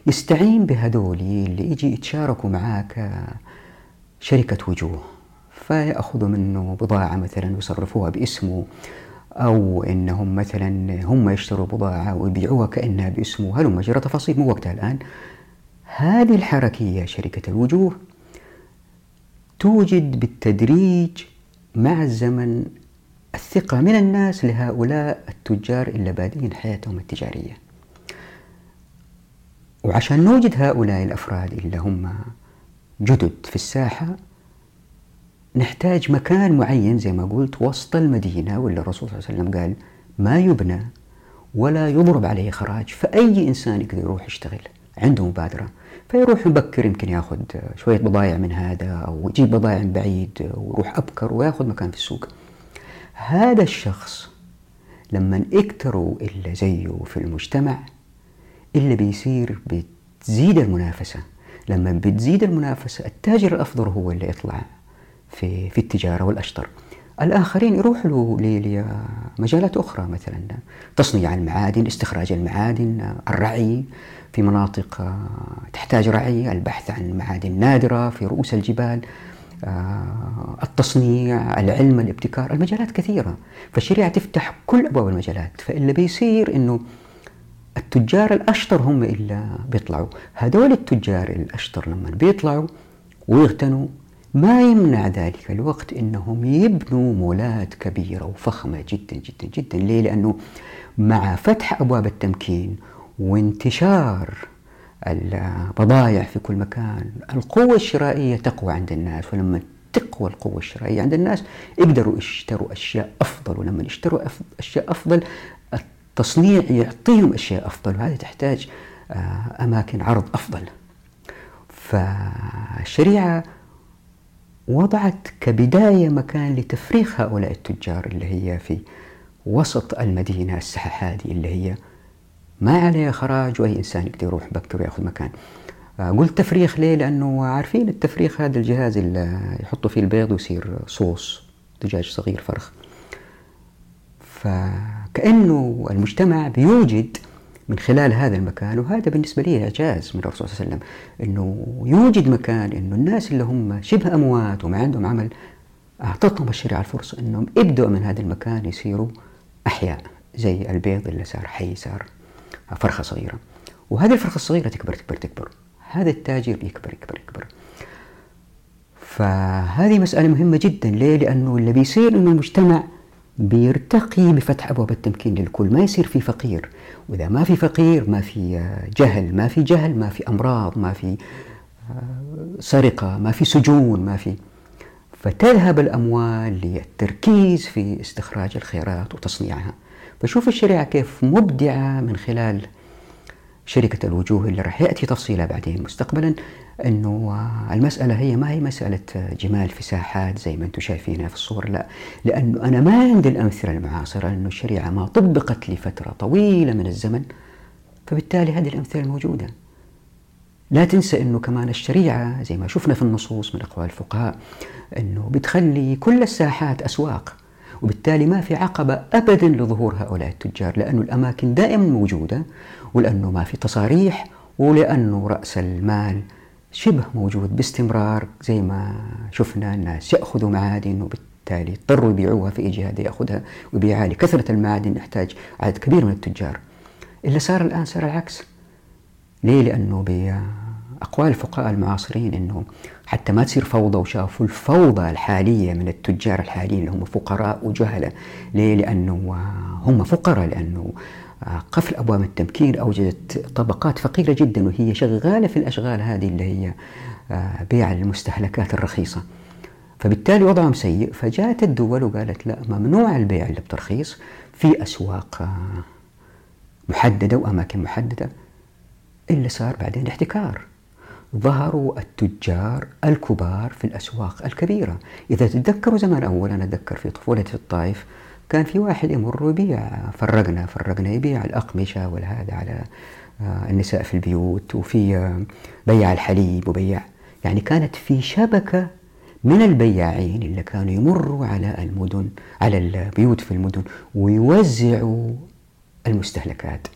يستعين بهذول اللي يجي يتشاركوا معاك شركة وجوه. فيأخذوا منه بضاعة مثلا ويصرفوها باسمه أو إنهم مثلا هم يشتروا بضاعة ويبيعوها كأنها باسمه. هلم جرى تفاصيل مو وقتها الآن. هذه الحركية شركة الوجوه توجد بالتدريج مع الزمن الثقة من الناس لهؤلاء التجار اللي بادئين حياتهم التجارية. وعشان نوجد هؤلاء الأفراد اللي هم جدد في الساحة نحتاج مكان معين زي ما قلت وسط المدينة واللي الرسول صلى الله عليه وسلم قال ما يبنى ولا يضرب عليه خراج فأي إنسان يقدر يروح يشتغل عنده مبادرة. فيروح مبكر يمكن ياخذ شوية بضايع من هذا أو يجيب بضايع من بعيد ويروح أبكر وياخذ مكان في السوق. هذا الشخص لما اكتروا اللي زيه في المجتمع اللي بيصير بتزيد المنافسة. لما بتزيد المنافسة التاجر الأفضل هو اللي يطلع في في التجارة والأشطر. الآخرين يروحوا لمجالات أخرى مثلا تصنيع المعادن استخراج المعادن الرعي. في مناطق آه، تحتاج رعي البحث عن معادن نادرة في رؤوس الجبال آه، التصنيع العلم الابتكار المجالات كثيرة. فالشريعة تفتح كل أبواب المجالات فاللي بيصير أنه التجار الأشطر هم إلا بيطلعوا. هذول التجار الأشطر لما بيطلعوا ويغتنوا ما يمنع ذلك الوقت إنهم يبنوا مولات كبيرة وفخمة جدا جدا جدا، ليه؟ لأنه مع فتح أبواب التمكين وانتشار البضائع في كل مكان، القوة الشرائية تقوى عند الناس، ولما تقوى القوة الشرائية عند الناس يقدروا يشتروا أشياء أفضل، ولما يشتروا أشياء أفضل التصنيع يعطيهم أشياء أفضل، وهذه تحتاج آه، أماكن عرض أفضل. فالشريعة وضعت كبداية مكان لتفريغ هؤلاء التجار اللي هي في وسط المدينة هذه اللي هي ما عليها خراج وأي إنسان يقدر يروح بكر ويأخذ مكان آه، قلت تفريخ ليه؟ لأنه عارفين التفريخ هذا الجهاز اللي يحطوا فيه البيض ويصير صوص دجاج صغير فرخ فكأنه المجتمع بيوجد من خلال هذا المكان وهذا بالنسبة لي إعجاز من الرسول صلى الله عليه وسلم أنه يوجد مكان أنه الناس اللي هم شبه أموات وما عندهم عمل أعطتهم الشريعة الفرصة أنهم يبدأوا من هذا المكان يصيروا أحياء زي البيض اللي صار حي صار فرخة صغيرة. وهذه الفرخة الصغيرة تكبر تكبر تكبر. هذا التاجر يكبر يكبر يكبر. فهذه مسألة مهمة جدا. ليه؟ لأنه اللي بيصير أنه المجتمع بيرتقي بفتح أبواب التمكين للكل. ما يصير في فقير. وإذا ما في فقير ما في جهل ما في جهل ما في أمراض ما في آه، سرقة ما في سجون ما في. فتذهب الأموال للتركيز في استخراج الخيرات وتصنيعها. فشوف الشريعة كيف مبدعة من خلال شركة الوجوه اللي راح يأتي تفصيلها بعدين مستقبلا أنه المسألة هي ما هي مسألة جمال في ساحات زي ما أنتم شايفينها في الصور لا. لأنه أنا ما عندي الأمثلة المعاصرة أنه الشريعة ما طبقت لفترة طويلة من الزمن فبالتالي هذه الأمثلة الموجودة لا تنسى أنه كمان الشريعة زي ما شفنا في النصوص من أقوال الفقهاء أنه بتخلي كل الساحات أسواق. وبالتالي ما في عقبة أبدا لظهور هؤلاء التجار لأنه الأماكن دائما موجودة ولأنه ما في تصاريح ولأنه رأس المال شبه موجود باستمرار زي ما شفنا الناس يأخذوا معادن وبالتالي اضطروا يبيعوها في يجي هذا يأخذها ويبيعها لكثرة المعادن يحتاج عدد كبير من التجار اللي صار الآن صار العكس ليه؟ لأنه بأقوال الفقهاء المعاصرين أنه حتى ما تصير فوضى وشافوا الفوضى الحالية من التجار الحاليين اللي هم فقراء وجهلة. ليه؟ لأنه هم فقراء لأنه قفل أبواب التمكين أوجدت طبقات فقيرة جدا وهي شغالة في الأشغال هذه اللي هي بيع المستهلكات الرخيصة. فبالتالي وضعهم سيء فجاءت الدول وقالت لا ممنوع البيع اللي بترخيص في أسواق محددة وأماكن محددة اللي صار بعدين احتكار. ظهروا التجار الكبار في الأسواق الكبيرة. إذا تتذكروا زمان أول أنا أتذكر في طفولتي في الطائف كان في واحد يمر ويبيع فرقنا فرقنا يبيع الأقمشة والهذا على آه، النساء في البيوت وفي آه، بيع الحليب وبيع يعني كانت في شبكة من البياعين اللي كانوا يمروا على المدن على البيوت في المدن ويوزعوا المستهلكات.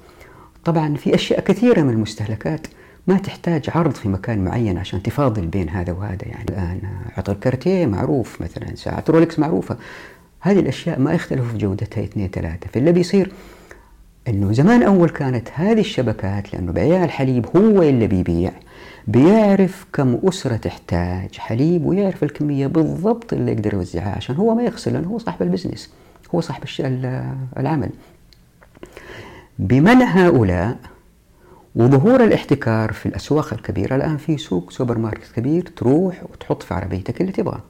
طبعا في أشياء كثيرة من المستهلكات ما تحتاج عرض في مكان معين عشان تفاضل بين هذا وهذا. يعني الآن عطر كارتيه معروف مثلا ساعة رولكس معروفة. هذه الأشياء ما يختلفوا في جودتها اثنين ثلاثة. فاللي بيصير أنه زمان أول كانت هذه الشبكات لأنه بياع الحليب هو اللي بيبيع بيعرف كم أسرة تحتاج حليب ويعرف الكمية بالضبط اللي يقدر يوزعها عشان هو ما يخسر لأنه هو صاحب ال business هو صاحب العمل. بمنع هؤلاء وظهور الاحتكار في الأسواق الكبيرة الآن في سوق سوبر ماركت كبير تروح وتحط في عربيتك اللي تبغاه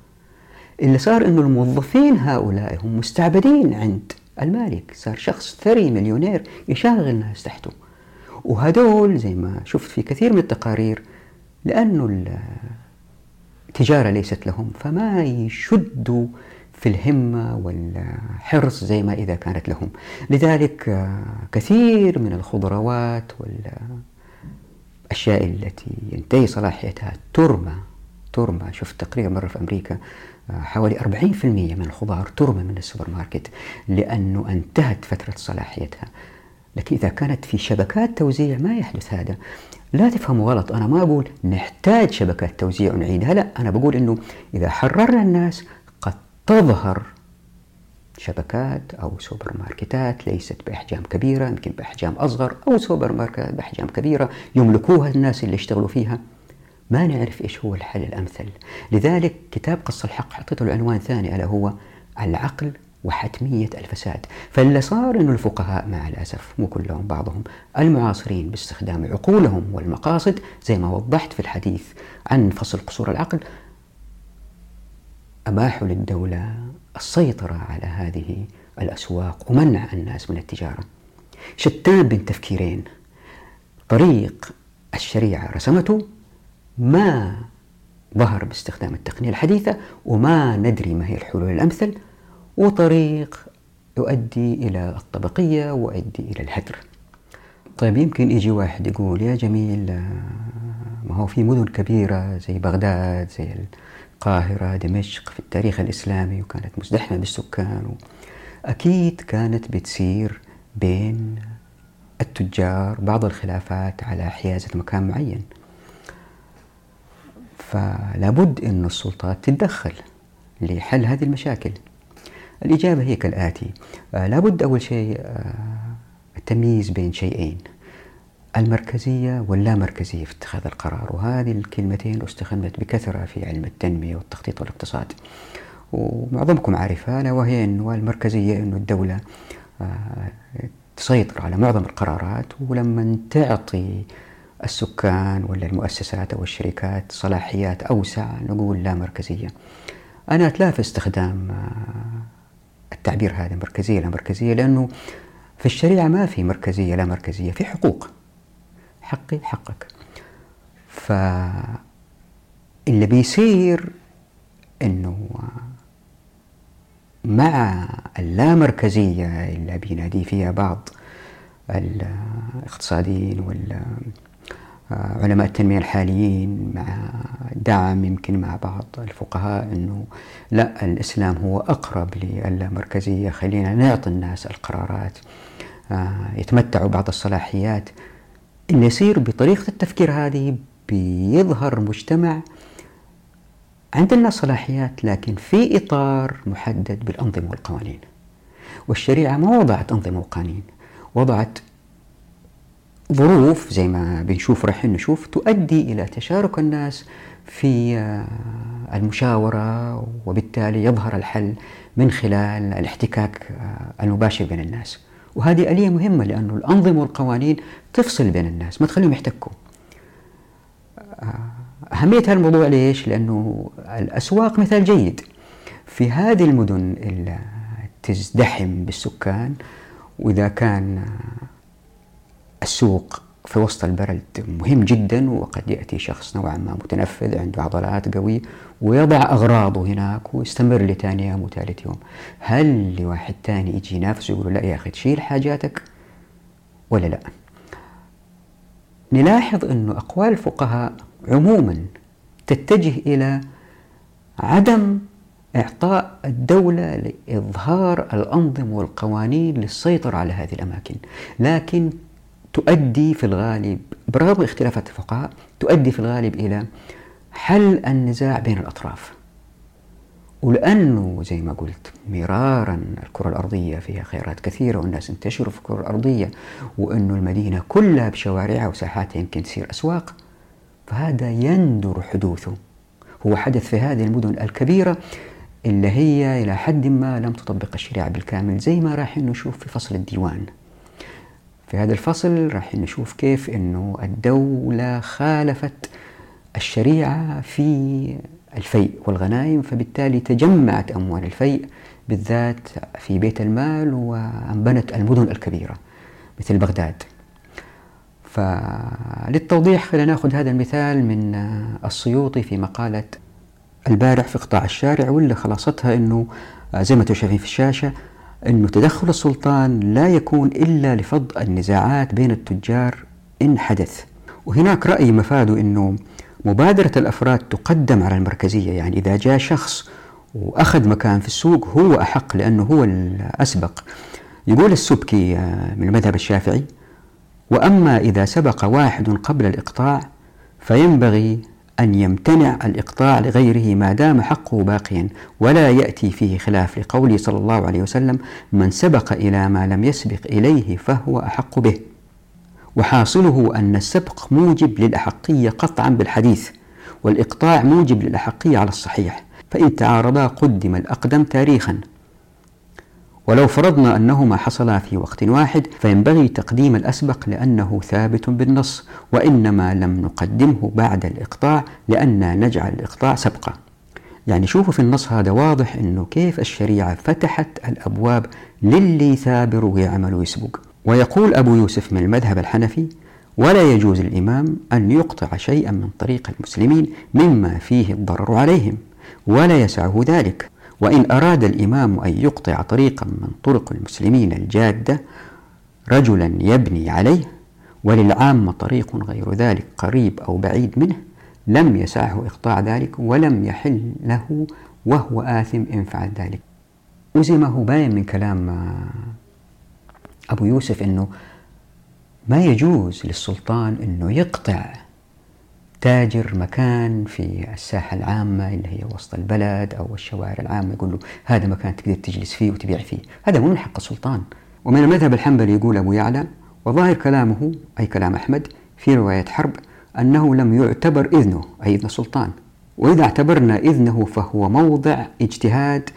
اللي صار إنه الموظفين هؤلاء هم مستعبدين عند المالك. صار شخص ثري مليونير يشغل ناس تحته. وهدول زي ما شفت في كثير من التقارير لأنه التجارة ليست لهم فما يشدوا في الهمة والحرص زي ما إذا كانت لهم. لذلك آه، كثير من الخضروات والأشياء التي ينتهي صلاحيتها ترمى ترمى. شفت تقرير مرة في أمريكا حوالي 40% من الخضار ترمى من السوبر ماركت لأنه انتهت فترة صلاحيتها. لكن إذا كانت في شبكات توزيع ما يحدث هذا. لا تفهموا غلط. أنا ما أقول نحتاج شبكات توزيع ونعيدها لا. أنا بقول أنه إذا حررنا الناس تظهر شبكات أو سوبر ماركتات ليست بأحجام كبيرة يمكن بأحجام أصغر أو سوبر ماركت بأحجام كبيرة يملكوها الناس اللي يشتغلوا فيها. ما نعرف إيش هو الحل الأمثل. لذلك كتاب قص الحق حطيته له عنوان ثاني ألا هو العقل وحتمية الفساد. فاللي صار أنه الفقهاء مع الأسف مو كلهم بعضهم المعاصرين باستخدام عقولهم والمقاصد زي ما وضحت في الحديث عن فصل قصور العقل أباحوا للدولة السيطرة على هذه الأسواق ومنع الناس من التجارة. شتان بين تفكيرين. طريق الشريعة رسمته ما ظهر باستخدام التقنية الحديثة وما ندري ما هي الحلول الأمثل وطريق يؤدي إلى الطبقية ويؤدي إلى الهدر. طيب يمكن يجي واحد يقول يا جميل ما هو في مدن كبيرة زي بغداد زي القاهرة دمشق في التاريخ الإسلامي وكانت مزدحمة بالسكان أكيد كانت بتصير بين التجار بعض الخلافات على حيازة مكان معين. فلا بد أن السلطات تتدخل لحل هذه المشاكل. الإجابة هي كالآتي. آه، لا بد أول شيء آه، التمييز بين شيئين. المركزية واللامركزية في اتخاذ القرار. وهذه الكلمتين استخدمت بكثرة في علم التنمية والتخطيط والاقتصاد. ومعظمكم عارفها وهي أنه المركزية أنه الدولة آه، تسيطر على معظم القرارات. ولما تعطي السكان ولا المؤسسات أو الشركات صلاحيات أوسع نقول لا مركزية. أنا أتلافى استخدام آه، التعبير هذا مركزية لا مركزية لأنه في الشريعة ما في مركزية لا مركزية في حقوق. حقي حقك. فاللي بيصير إنه مع اللامركزية اللي بينادي فيها بعض الاقتصاديين والعلماء التنمية الحاليين مع دعم يمكن مع بعض الفقهاء إنه لا الإسلام هو أقرب للامركزية. خلينا نعطي الناس القرارات آه، يتمتعوا بعض الصلاحيات يصير بطريقة التفكير هذه بيظهر مجتمع عندنا صلاحيات لكن في إطار محدد بالأنظمة والقوانين. والشريعة ما وضعت أنظمة وقوانين وضعت ظروف زي ما بنشوف راح نشوف تؤدي إلى تشارك الناس في آه، المشاورة وبالتالي يظهر الحل من خلال الاحتكاك آه، المباشر بين الناس. وهذه آلية مهمة لأنه الأنظمة والقوانين تفصل بين الناس ما تخليهم يحتكوا آه، أهمية هذا الموضوع ليش؟ لأنه الأسواق مثال جيد في هذه المدن اللي تزدحم بالسكان وإذا كان السوق في وسط البلد مهم جدا وقد يأتي شخص نوعا ما متنفذ عنده عضلات قوية ويضع أغراضه هناك ويستمر لثاني يوم وثالث يوم. هل لواحد ثاني يجي ينافسه يقول لا يا أخي تشيل حاجاتك ولا لا؟ نلاحظ أنه أقوال الفقهاء عموما تتجه إلى عدم إعطاء الدولة لإظهار الأنظمة والقوانين للسيطرة على هذه الأماكن. لكن تؤدي في الغالب برغم اختلافات الفقهاء تؤدي في الغالب إلى حل النزاع بين الأطراف. ولأنه زي ما قلت مرارا الكرة الأرضية فيها خيارات كثيرة والناس انتشروا في الكرة الأرضية وأنه المدينة كلها بشوارعها وساحاتها يمكن تصير أسواق فهذا يندر حدوثه. هو حدث في هذه المدن الكبيرة اللي هي إلى حد ما لم تطبق الشريعة بالكامل زي ما راح نشوف في فصل الديوان. في هذا الفصل راح نشوف كيف أنه الدولة خالفت الشريعة في الفيء والغنائم فبالتالي تجمعت أموال الفيء بالذات في بيت المال وأنبنت المدن الكبيرة مثل بغداد. فللتوضيح خلينا نأخذ هذا المثال من السيوطي في مقالة البارح في قطاع الشارع واللي خلاصتها إنه زي ما أنتم شايفين في الشاشة انه تدخل السلطان لا يكون إلا لفض النزاعات بين التجار إن حدث. وهناك رأي مفاده إنه مبادرة الأفراد تقدم على المركزية. يعني إذا جاء شخص وأخذ مكان في السوق هو أحق لأنه هو الأسبق. يقول السبكي من المذهب الشافعي وأما إذا سبق واحد قبل الإقطاع فينبغي أن يمتنع الإقطاع لغيره ما دام حقه باقيا ولا يأتي فيه خلاف لقوله صلى الله عليه وسلم من سبق إلى ما لم يسبق إليه فهو أحق به وحاصله أن السبق موجب للأحقية قطعا بالحديث والإقطاع موجب للأحقية على الصحيح فإن تعارضا قدم الأقدم تاريخا. ولو فرضنا أنهما حصلا في وقت واحد فينبغي تقديم الأسبق لأنه ثابت بالنص وإنما لم نقدمه بعد الإقطاع لأننا نجعل الإقطاع سبقا. يعني شوفوا في النص هذا واضح أنه كيف الشريعة فتحت الأبواب للي ثابر ويعمل ويسبق ويقول أبو يوسف من المذهب الحنفي ولا يجوز للإمام أن يقطع شيئا من طريق المسلمين مما فيه الضرر عليهم ولا يسعه ذلك. وإن أراد الإمام أن يقطع طريقا من طرق المسلمين الجادة رجلا يبني عليه وللعامة طريق غير ذلك قريب أو بعيد منه لم يسعه إقطاع ذلك ولم يحل له وهو آثم إن فعل ذلك. هو باين من كلام أبو يوسف أنه ما يجوز للسلطان أنه يقطع تاجر مكان في الساحة العامة اللي هي وسط البلد أو الشوارع العامة يقول له هذا مكان تقدر تجلس فيه وتبيع فيه. هذا مو من حق السلطان. ومن المذهب الحنبلي يقول أبو يعلى وظاهر كلامه أي كلام أحمد في رواية حرب أنه لم يعتبر إذنه أي إذن السلطان. وإذا اعتبرنا إذنه فهو موضع اجتهاد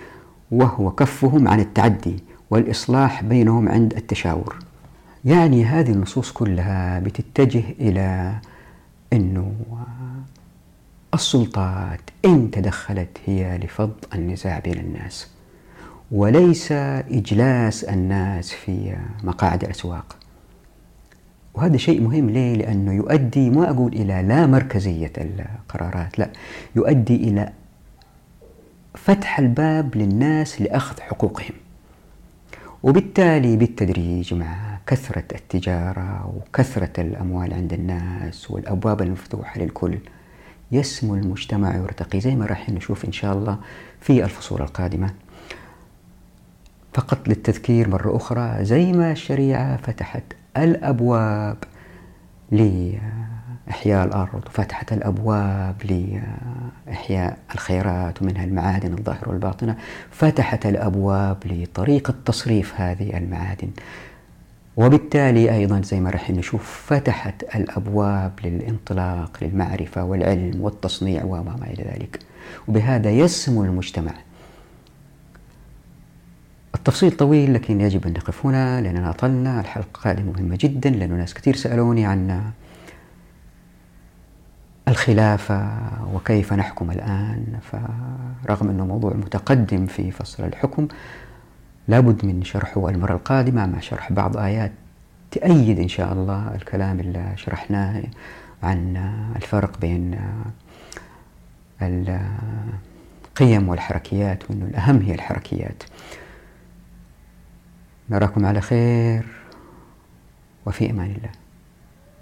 وهو كفهم عن التعدي والإصلاح بينهم عند التشاور. يعني هذه النصوص كلها بتتجه إلى أنه السلطات إن تدخلت هي لفض النزاع بين الناس وليس إجلاس الناس في مقاعد الأسواق وهذا شيء مهم ليه؟ لأنه يؤدي ما أقول إلى لا مركزية القرارات لا يؤدي إلى فتح الباب للناس لأخذ حقوقهم وبالتالي بالتدريج مع كثرة التجارة وكثرة الأموال عند الناس والأبواب المفتوحة للكل. يسمو المجتمع ويرتقي زي ما راح نشوف إن شاء الله في الفصول القادمة. فقط للتذكير مرة أخرى زي ما الشريعة فتحت الأبواب لإحياء الأرض وفتحت الأبواب لإحياء الخيرات ومنها المعادن الظاهرة والباطنة فتحت الأبواب لطريقة تصريف هذه المعادن. وبالتالي أيضا زي ما راح نشوف فتحت الأبواب للانطلاق للمعرفة والعلم والتصنيع وما إلى ذلك. وبهذا يسمو المجتمع. التفصيل طويل لكن يجب أن نقف هنا لأننا أطلنا. الحلقة القادمة مهمة جدا لأنه ناس كثير سألوني عن الخلافة وكيف نحكم الآن. فرغم أنه موضوع متقدم في فصل الحكم لابد من شرحه المرة القادمة مع شرح بعض آيات تأيد إن شاء الله الكلام اللي شرحناه عن الفرق بين القيم والحركيات وأنه الأهم هي الحركيات. نراكم على خير وفي أمان الله.